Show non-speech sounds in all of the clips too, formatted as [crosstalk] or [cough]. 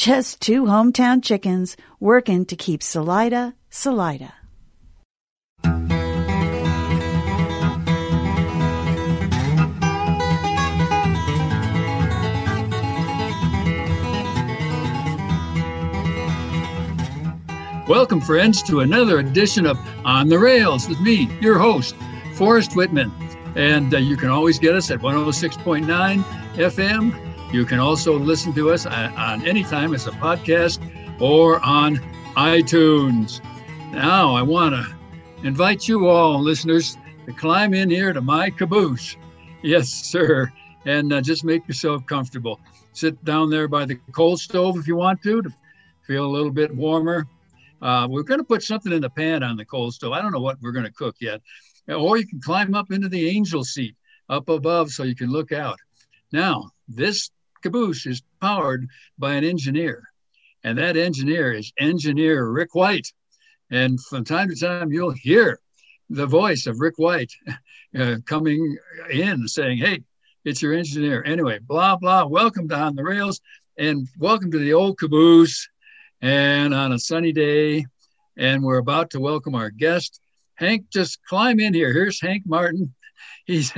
just two hometown chickens working to keep Salida, Salida. Welcome, friends, to another edition of On the Rails with me, your host, Forrest Whitman. And uh, you can always get us at 106.9 FM you can also listen to us on, on anytime as a podcast or on iTunes. Now, I want to invite you all, listeners, to climb in here to my caboose. Yes, sir. And uh, just make yourself comfortable. Sit down there by the coal stove if you want to, to feel a little bit warmer. Uh, we're going to put something in the pan on the coal stove. I don't know what we're going to cook yet. Or you can climb up into the angel seat up above so you can look out. Now, this caboose is powered by an engineer. And that engineer is engineer Rick White. And from time to time, you'll hear the voice of Rick White [laughs] uh, coming in saying, Hey, it's your engineer. Anyway, blah, blah. Welcome to On the Rails and welcome to the old caboose. And on a sunny day, and we're about to welcome our guest. Hank, just climb in here. Here's Hank Martin. [laughs] He's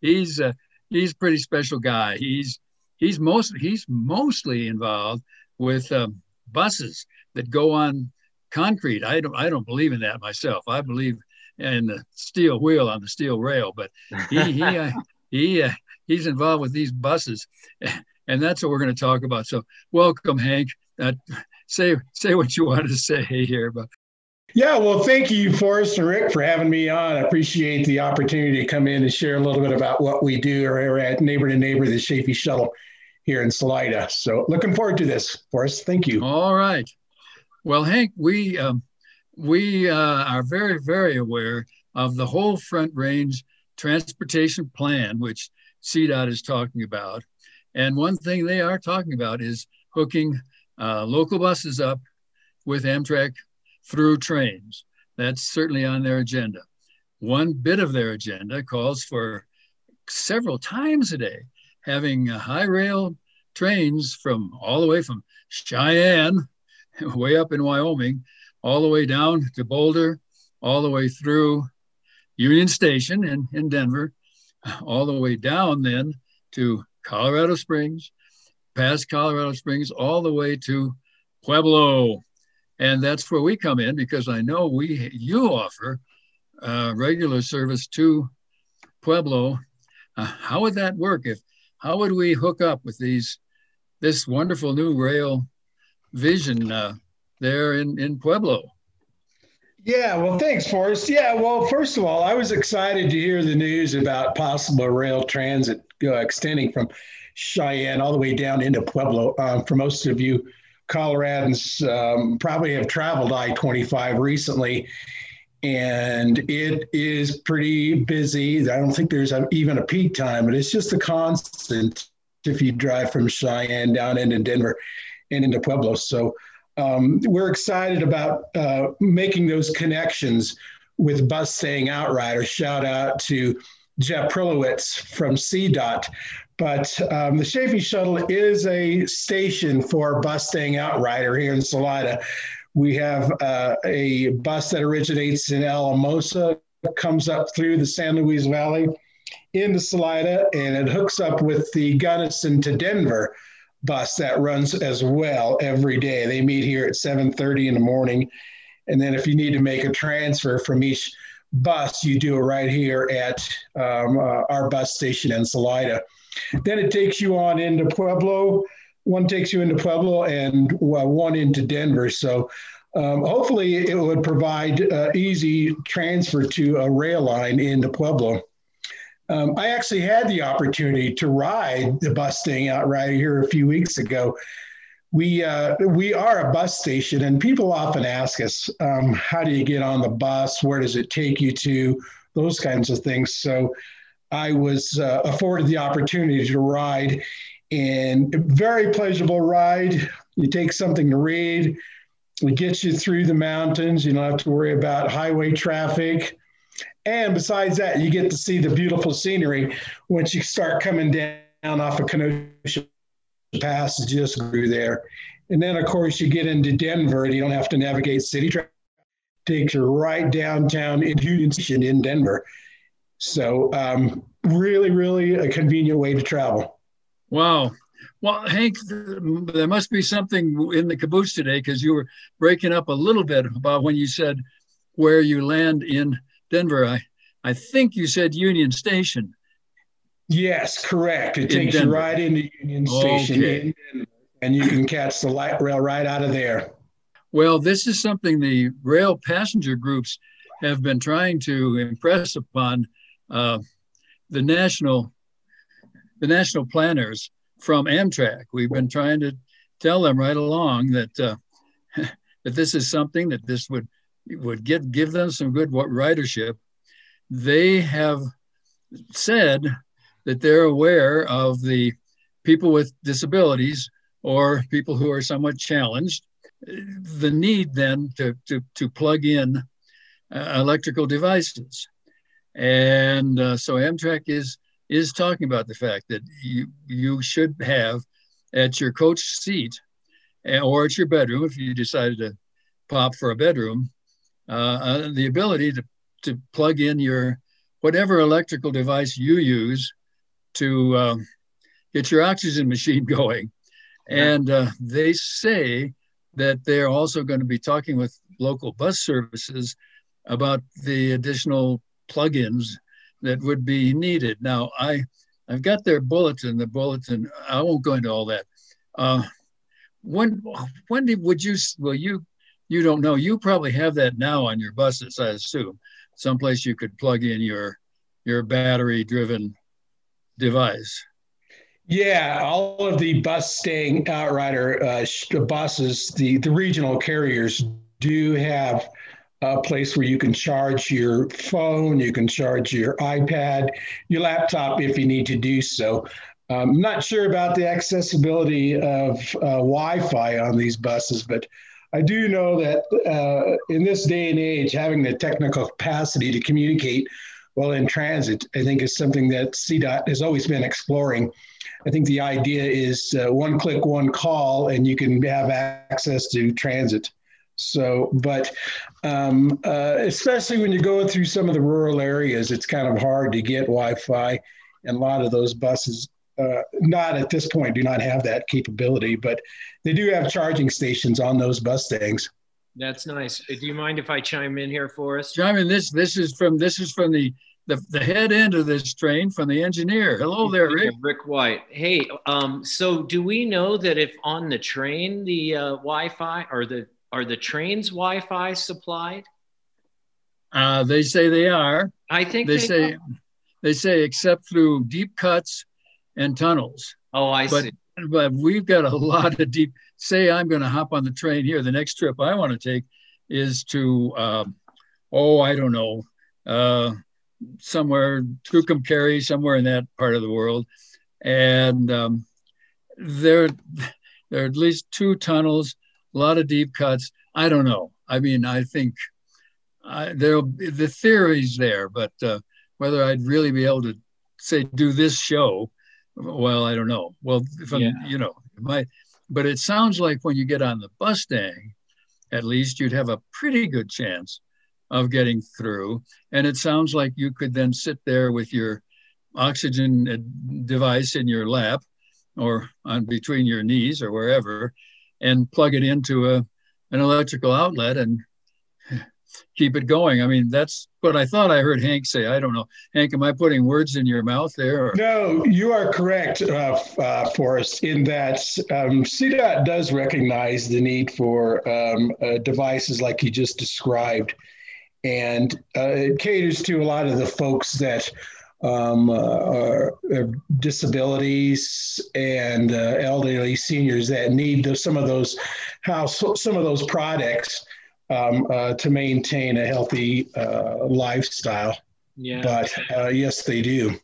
he's uh, he's a pretty special guy. He's he's most he's mostly involved with um, buses that go on concrete. I don't I don't believe in that myself. I believe in the steel wheel on the steel rail. But he he uh, [laughs] he uh, he's involved with these buses, [laughs] and that's what we're going to talk about. So welcome, Hank. Uh, say say what you wanted to say here, but. Yeah, well, thank you, Forrest and Rick, for having me on. I appreciate the opportunity to come in and share a little bit about what we do here at Neighbor to Neighbor, the Chaffee Shuttle here in Salida. So looking forward to this, Forrest. Thank you. All right. Well, Hank, we um, we uh, are very very aware of the whole Front Range transportation plan, which CDOT is talking about. And one thing they are talking about is hooking uh, local buses up with Amtrak through trains. That's certainly on their agenda. One bit of their agenda calls for several times a day having high rail trains from all the way from Cheyenne, [laughs] way up in Wyoming, all the way down to Boulder, all the way through Union Station in, in Denver, [laughs] all the way down then to Colorado Springs, past Colorado Springs, all the way to Pueblo. And that's where we come in because I know we you offer uh, regular service to Pueblo. Uh, how would that work if how would we hook up with these this wonderful new rail vision uh, there in, in Pueblo? Yeah, well, thanks, Forrest. Yeah, well, first of all, I was excited to hear the news about possible rail transit uh, extending from Cheyenne all the way down into Pueblo. Um, for most of you Coloradans, um, probably have traveled I 25 recently and it is pretty busy. I don't think there's even a peak time, but it's just a constant if you drive from Cheyenne down into Denver and into Pueblo. So um, we're excited about uh, making those connections with bus staying out outrider. Shout out to Jeff Prilowitz from CDOT. But um, the Chaffee Shuttle is a station for Bustang Outrider here in Salida. We have uh, a bus that originates in Alamosa, comes up through the San Luis Valley into Salida, and it hooks up with the Gunnison to Denver bus that runs as well every day. They meet here at 7:30 in the morning, and then if you need to make a transfer from each bus, you do it right here at um, uh, our bus station in Salida. Then it takes you on into Pueblo. One takes you into Pueblo and one into Denver. So um, hopefully it would provide uh, easy transfer to a rail line into Pueblo. Um, I actually had the opportunity to ride the bus thing out right here a few weeks ago. We uh, we are a bus station, and people often ask us, um, "How do you get on the bus? Where does it take you to?" Those kinds of things. So, I was uh, afforded the opportunity to ride, and a very pleasurable ride. You take something to read. It gets you through the mountains. You don't have to worry about highway traffic. And besides that, you get to see the beautiful scenery once you start coming down off of Kenosha Pass, just through there. And then, of course, you get into Denver and you don't have to navigate city traffic. Takes you right downtown in Union Station in Denver. So, um, really, really a convenient way to travel. Wow. Well, Hank, there must be something in the caboose today because you were breaking up a little bit about when you said where you land in Denver. I, I think you said Union Station. Yes, correct. It takes you right into Union Station, okay. and you can catch the light rail right out of there. Well, this is something the rail passenger groups have been trying to impress upon uh, the national the national planners from Amtrak. We've been trying to tell them right along that uh, [laughs] that this is something that this would would get give them some good ridership. They have said that they're aware of the people with disabilities or people who are somewhat challenged. The need then to to, to plug in uh, electrical devices, and uh, so Amtrak is is talking about the fact that you you should have at your coach seat eh, or at your bedroom if you decided to pop for a bedroom uh, uh, the ability to, to plug in your whatever electrical device you use to uh, get your oxygen [laughs] machine going. And uh, they say that they're also going to be talking with local bus services about the additional plugins that would be needed. Now, I I've got their bulletin. The bulletin. I won't go into all that. Uh, when when did would you? Well, you you don't know. You probably have that now on your buses, I assume. Someplace you could plug in your your battery driven device. Yeah, all of the Bustang Outrider uh, buses, the the regional carriers do have a place where you can charge your phone, you can charge your iPad, your laptop if you need to do so. I'm um, not sure about the accessibility of uh, Wi Fi on these buses, but I do know that uh, in this day and age, having the technical capacity to communicate while in transit, I think is something that CDOT has always been exploring. I think the idea is uh, one click, one call, and you can have access to transit. So, but um, uh, especially when you're going through some of the rural areas, it's kind of hard to get Wi-Fi, and a lot of those buses, uh, not at this point, do not have that capability. But they do have charging stations on those bus things. That's nice. Do you mind if I chime in here for us? Chime in. This this is from this is from the the, the head end of this train from the engineer. Hello there, Rick. Rick White. Hey, um, so do we know that if on the train the uh, Wi-Fi or the are the trains Wi-Fi supplied? Uh, they say they are. I think they, they say are. they say except through deep cuts and tunnels. Oh, I but, see. But we've got a [laughs] lot of deep. Say I'm going to hop on the train here. The next trip I want to take is to, um, oh, I don't know, uh, somewhere Tucumcari, somewhere in that part of the world, and um, there, there are at least two tunnels a lot of deep cuts. I don't know. I mean, I think there the theory's there, but uh, whether I'd really be able to say do this show, well, I don't know. Well, if I'm, yeah. you know, my, but it sounds like when you get on the bus, Bustang, at least you'd have a pretty good chance of getting through. And it sounds like you could then sit there with your oxygen uh, device in your lap or on between your knees or wherever, and plug it into a an electrical outlet and keep it going. I mean, that's what I thought I heard Hank say. I don't know. Hank, am I putting words in your mouth there? Or? No, you are correct, uh, uh, Forrest, in that um, CDOT does recognize the need for um, uh, devices like you just described. And uh, it caters to a lot of the folks that um, uh, disabilities and uh, elderly seniors that need those, some of those house some of those products um, uh, to maintain a healthy uh, lifestyle. Yeah. But uh, yes, they do.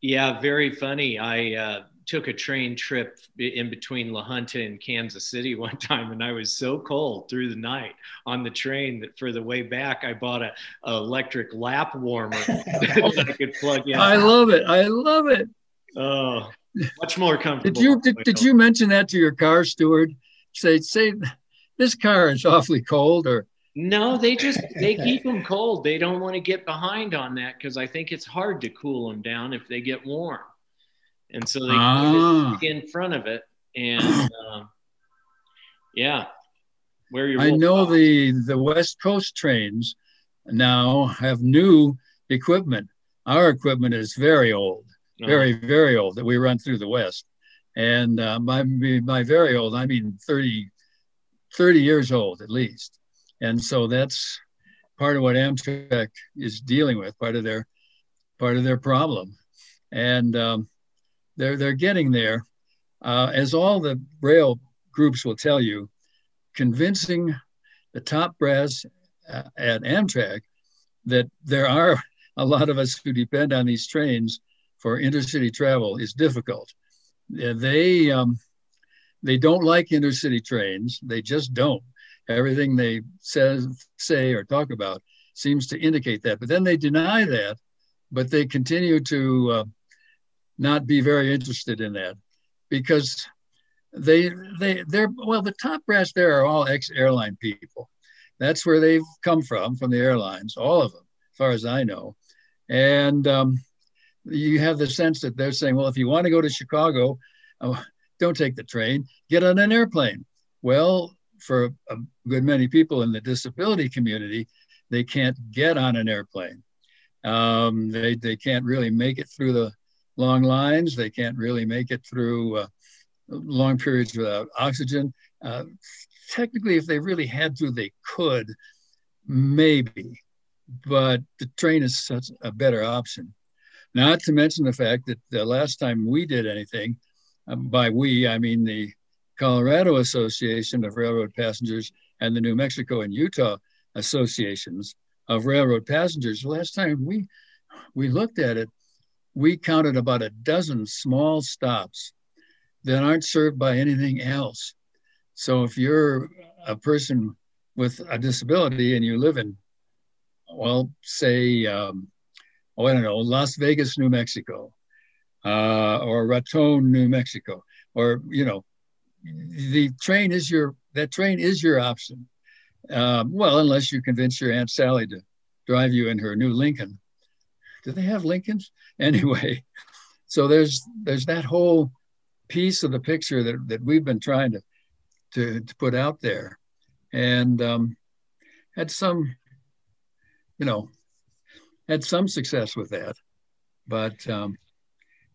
Yeah, very funny. I uh, took a train trip in between La Junta and Kansas City [laughs] one time, and I was so cold through the night on the train that for the way back, I bought a, a electric lap warmer [laughs] that I could plug in. I love it. I love it. Oh, much more comfortable. Did you did, did you mention that to your car steward? Say say this car is awfully cold or no they just they keep them cold they don't want to get behind on that because i think it's hard to cool them down if they get warm and so they ah. in front of it and uh, [laughs] yeah where you i know the the west coast trains now have new equipment our equipment is very old uh-huh. very very old that we run through the west and uh, by, by very old i mean 30 30 years old at least. And so that's part of what Amtrak is dealing with, part of their part of their problem. And um, they're they're getting there. Uh, as all the rail groups will tell you, convincing the top brass uh, at Amtrak that there are [laughs] a lot of us who depend on these trains for intercity travel is difficult. They um, they don't like intercity trains. They just don't. Everything they says, say, or talk about seems to indicate that. But then they deny that, but they continue to uh, not be very interested in that because they they they're well the top brass there are all ex-airline people. That's where they've come from from the airlines, all of them, as far as I know, and. Um, you have the sense that they're saying, well, if you want to go to Chicago, uh, don't take the train, get on an airplane. Well, for a good many people in the disability community, they can't get on an airplane. Um, they, they can't really make it through the long lines. They can't really make it through uh, long periods without oxygen. Uh, technically, if they really had to, they could, maybe, but the train is such a better option. Not to mention the fact that the last time we did anything, um, by we, I mean the Colorado Association of Railroad Passengers and the New Mexico and Utah Associations of Railroad Passengers. Last time we we looked at it, we counted about a dozen small stops that aren't served by anything else. So if you're a person with a disability and you live in, well, say, um, oh, I don't know, Las Vegas, New Mexico, uh, or Raton, New Mexico, or you know, the train is your that train is your option. Um, well, unless you convince your aunt Sally to drive you in her new Lincoln. Do they have Lincolns [laughs] anyway? So there's there's that whole piece of the picture that, that we've been trying to to, to put out there, and um, had some, you know, had some success with that, but um,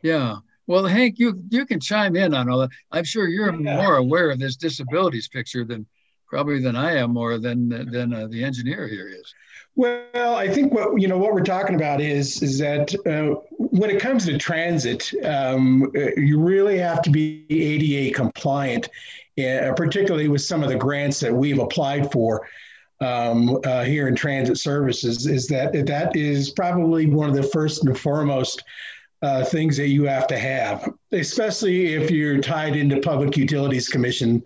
yeah. Well, Hank, you you can chime in on all that. I'm sure you're yeah. more aware of this disabilities picture than probably than I am, or than than uh, the engineer here is. Well, I think what you know what we're talking about is is that uh, when it comes to transit, um, you really have to be ADA compliant, uh, particularly with some of the grants that we've applied for um, uh, here in transit services. Is that that is probably one of the first and foremost uh, things that you have to have, especially if you're tied into Public Utilities Commission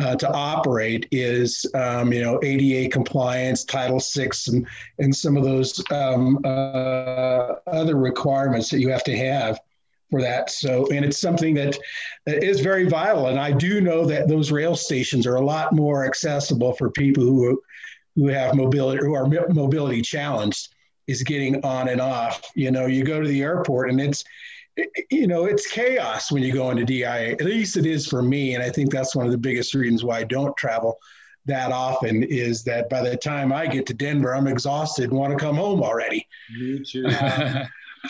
uh, to operate, is um, you know ADA compliance, Title VI, and and some of those um, uh, other requirements that you have to have for that. So, and it's something that is very vital. And I do know that those rail stations are a lot more accessible for people who who have mobility who are mobility challenged is getting on and off. You know, you go to the airport and it's you know, it's chaos when you go into DIA. At least it is for me, and I think that's one of the biggest reasons why I don't travel that often. Is that by the time I get to Denver, I'm exhausted and want to come home already. Me too. Uh,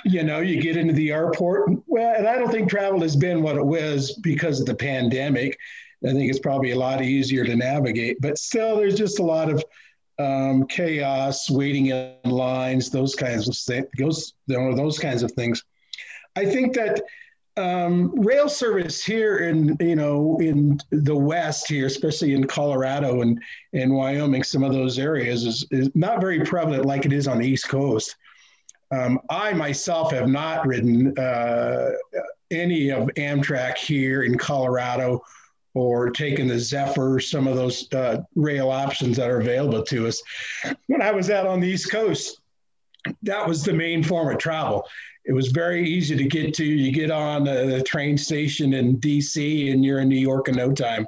you know, you get into the airport. Well, and I don't think travel has been what it was because of the pandemic. I think it's probably a lot easier to navigate, but still, there's just a lot of um, chaos, waiting in lines, those kinds of things. Those, those kinds of things. I think that um, rail service here in you know in the west here, especially in Colorado and and Wyoming, some of those areas is, is not very prevalent like it is on the East Coast. Um, I myself have not ridden uh, any of Amtrak here in Colorado or taken the Zephyr, some of those uh, rail options that are available to us. When I was out on the East Coast, that was the main form of travel. It was very easy to get to. You get on the train station in DC and you're in New York in no time.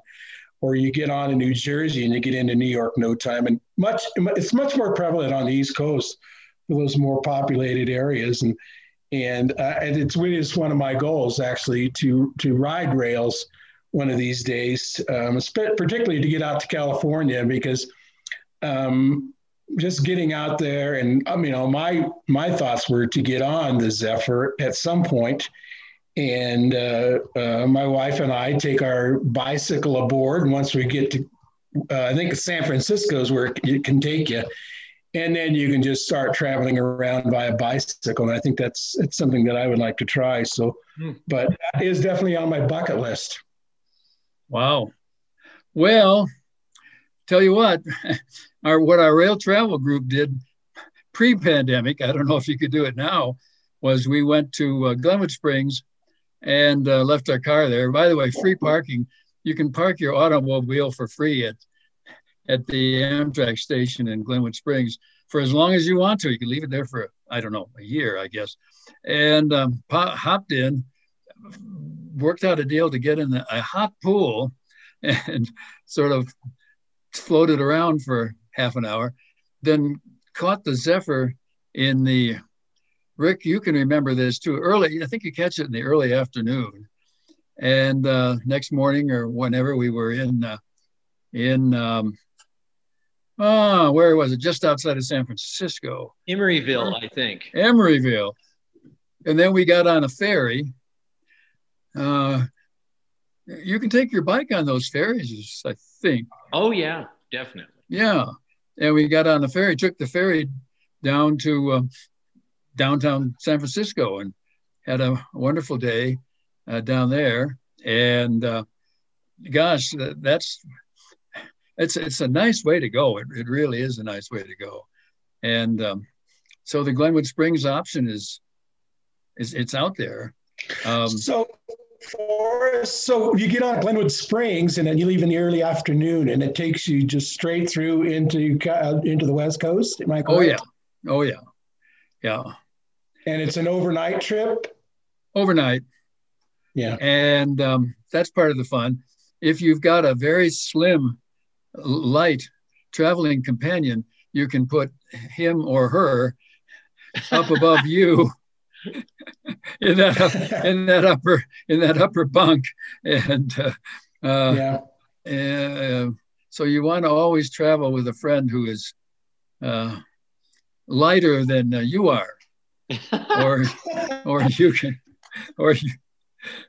Or you get on in New Jersey and you get into New York no time. And much it's much more prevalent on the East Coast for those more populated areas. And and, uh, and it's really just one of my goals actually to to ride rails one of these days, um, particularly to get out to California because um, just getting out there and um, you know my my thoughts were to get on the Zephyr at some point, and uh, uh, my wife and I take our bicycle aboard. Once we get to, uh, I think San Francisco is where it can take you, and then you can just start traveling around by a bicycle. And I think that's it's something that I would like to try. So, hmm. but that is definitely on my bucket list. Wow. Well, tell you what, [laughs] our what our rail travel group did pre-pandemic, I don't know if you could do it now, was we went to uh, Glenwood Springs and uh, left our car there. By the way, free parking. You can park your automobile for free at at the Amtrak station in Glenwood Springs for as long as you want to. You can leave it there for I don't know a year, I guess. And um, hopped in, worked out a deal to get in a hot pool, [laughs] and sort of floated around for half an hour, then caught the Zephyr in the Rick, you can remember this too. Early, I think you catch it in the early afternoon, and uh, next morning or whenever we were in uh, in um, oh, where was it? Just outside of San Francisco, Emeryville, I think. Emeryville, and then we got on a ferry. Uh, you can take your bike on those ferries, I think. Oh yeah, definitely. Yeah, and we got on the ferry, took the ferry down to uh, downtown San Francisco, and had a wonderful day uh, down there. And uh, gosh, that's it's it's a nice way to go. It, it really is a nice way to go. And um, so the Glenwood Springs option is is it's out there. Um, so Forrest, so you get on Glenwood Springs and then you leave in the early afternoon, and it takes you just straight through into uh, into the West Coast. Am I correct? Oh yeah, oh yeah, yeah. And it's an overnight trip. Overnight. Yeah. And um, that's part of the fun. If you've got a very slim, light traveling companion, you can put him or her up above you [laughs] [laughs] in that [laughs] in that upper in that upper bunk, and uh, uh, yeah. Uh, so you want to always travel with a friend who is uh, lighter than uh, you are, [laughs] or or you can, or you.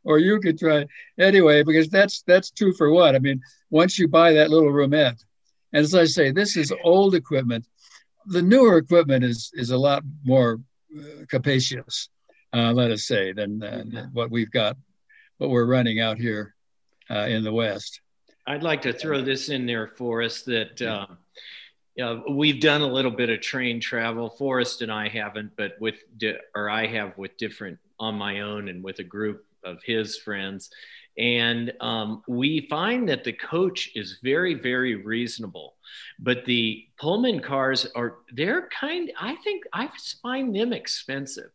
Or you could try anyway, because that's that's true for what I mean. Once you buy that little roomette, and as I say, this is old equipment. The newer equipment is is a lot more uh, capacious, uh, let us say, than, than, what we've got, what we're running out here uh, in the West. I'd like to throw this in there for us that uh, you know, we've done a little bit of train travel. Forrest and I haven't, but with di- or I have with different on my own and with a group of his friends. And um, we find that the coach is very, very reasonable, but the Pullman cars are, they're kind, I think I find them expensive.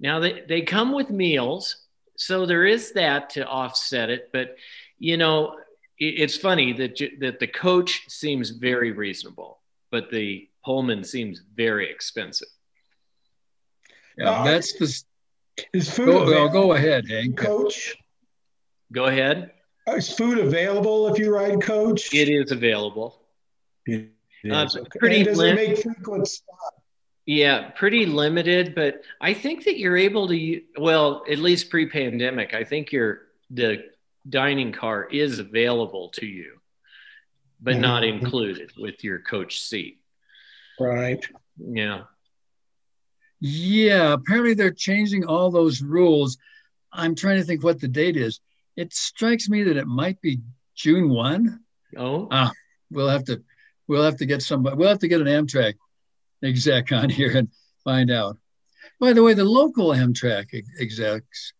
Now they, they come with meals. So there is that to offset it. But, you know, it, it's funny that, that the coach seems very reasonable, but the Pullman seems very expensive. Yeah, that's the Is food Go, available, go ahead, Hank. coach? Go ahead. Is food available if you ride coach? It is available. It Uh, okay. pretty And does it make frequent stops? Yeah, pretty limited, but I think that you're able to. Well, at least pre-pandemic, I think your the dining car is available to you, but not Mhm. included with your coach seat. Right. Yeah. Yeah, apparently they're changing all those rules. I'm trying to think what the date is. It strikes me that it might be June 1. Oh, Ah, we'll have to we'll have to get somebody we'll have to get an Amtrak exec on here and find out. By the way, the local Amtrak execs,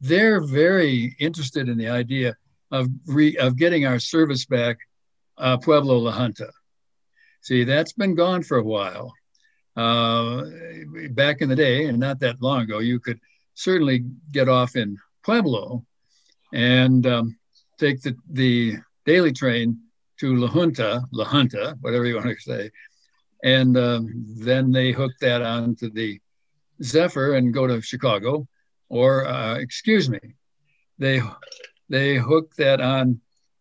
they're very interested in the idea of re, of getting our service back, uh, Pueblo La Junta. See, that's been gone for a while. Uh, back in the day, and not that long ago, you could certainly get off in Pueblo and um, take the, the daily train to La Junta, La Junta, whatever you want to say. And um, then they hook that onto the Zephyr and go to Chicago, or uh, excuse me, they they hook that on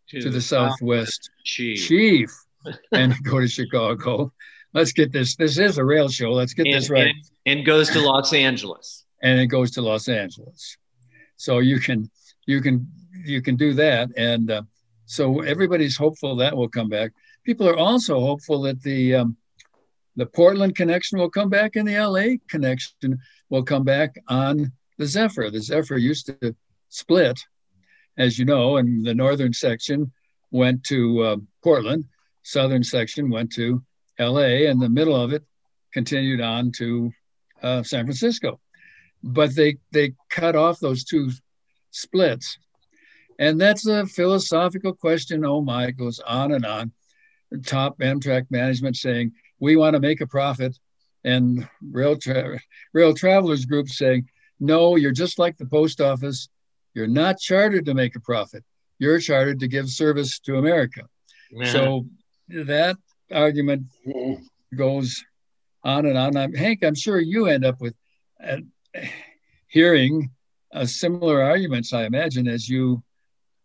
to the Southwest Chief. Chief [laughs] and go to Chicago. Let's get this. This is a rail show. Let's get And, this right. and, and goes to Los Angeles. and it goes to Los Angeles. So you can you can you can do that, and uh, so everybody's hopeful that will come back. People are also hopeful that the um, the Portland connection will come back, and the LA connection will come back on the Zephyr. The Zephyr used to split, as you know, and the northern section went to uh, Portland, southern section went to LA, and the middle of it continued on to uh, San Francisco. But they they cut off those two splits. And that's a philosophical question oh my goes on and on. Top amtrak management saying we want to make a profit and rail tra- rail travelers group saying no you're just like the post office you're not chartered to make a profit you're chartered to give service to america so that argument Mhm. goes on and on. I'm, Hank, I'm sure you end up with uh, hearing uh, similar arguments, I imagine, as you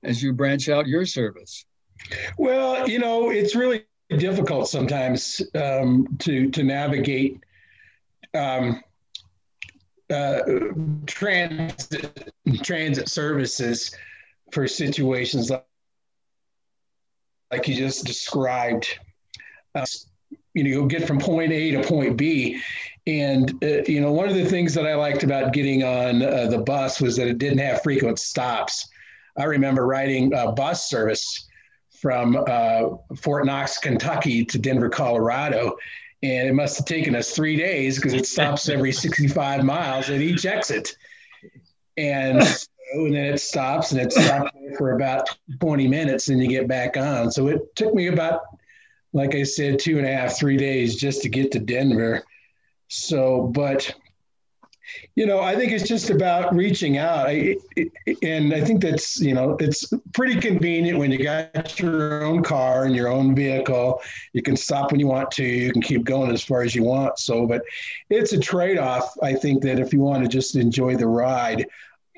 as you branch out your service. Well, you know, it's really difficult sometimes um, to to navigate um, uh, transit transit services for situations like like you just described. Uh, you know, you'll get from point A to point B, and uh, you know, one of the things that I liked about getting on uh, the bus was that it didn't have frequent stops. I remember riding a bus service from uh, Fort Knox, Kentucky to Denver, Colorado. And it must have taken us three days because it stops every [laughs] 65 miles at each exit. And, [laughs] so, and then it stops and it stops for about 20 minutes and you get back on. So it took me about, like I said, two and a half, three days just to get to Denver. So, but you know, I think it's just about reaching out. I, and I think that's, you know, it's pretty convenient when you got your own car and your own vehicle. You can stop when you want to, you can keep going as far as you want. So, but it's a trade off. I think that if you want to just enjoy the ride,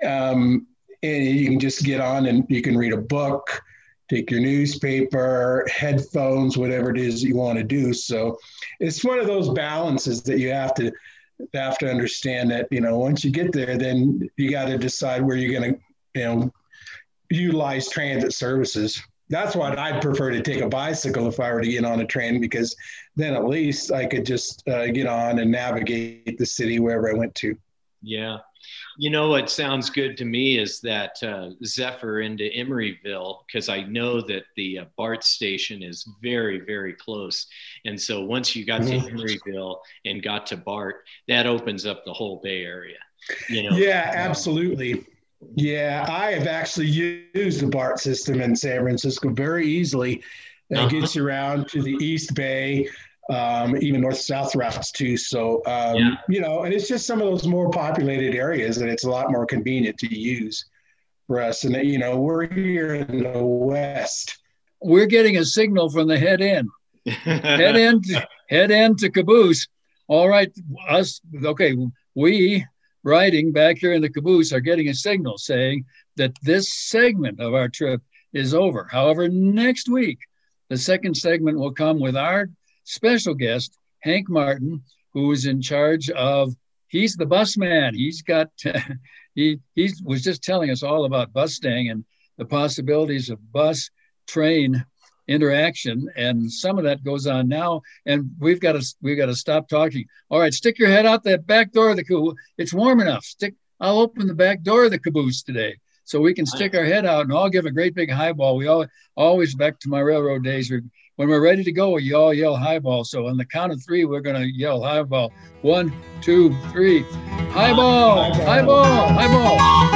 um, and you can just get on and you can read a book, take your newspaper, headphones, whatever it is you want to do. So it's one of those balances that you have to have to understand that you know once you get there then you got to decide where you're going to you know utilize transit services. That's what i'd prefer to take a bicycle if i were to get on a train because then at least i could just uh, get on and navigate the city wherever i went to Yeah. You know what sounds good to me is that uh, Zephyr into Emeryville, because I know that the uh, BART station is very, very close. And so once you got to Mhm. Emeryville and got to BART, that opens up the whole Bay Area. You know? yeah absolutely yeah i have actually used the bart system in san francisco very easily it Uh-huh. gets you around to the east bay um, even north south routes too. So, um, Yeah. you know, and it's just some of those more populated areas that it's a lot more convenient to use for us. And, you know, we're here in the West. We're getting a signal from the head end. Head [laughs] end, head end to caboose. All right, us. Okay, we riding back here in the caboose are getting a signal saying that this segment of our trip is over. However, next week, the second segment will come with our special guest, Hank Martin, who is in charge of, he's the bus man. He's got, [laughs] he, he was just telling us all about Bustang and the possibilities of bus train interaction. And some of that goes on now. And we've got to we've got to stop talking. All right stick your head out that back door of the caboose. It's warm enough. Stick i'll open the back door of the caboose today so we can stick our head out and all give a great big highball. We all always back to my railroad days when we're ready to go you all yell highball. So on the count of three we're going to yell highball. One two three. Highball highball! Highball, highball.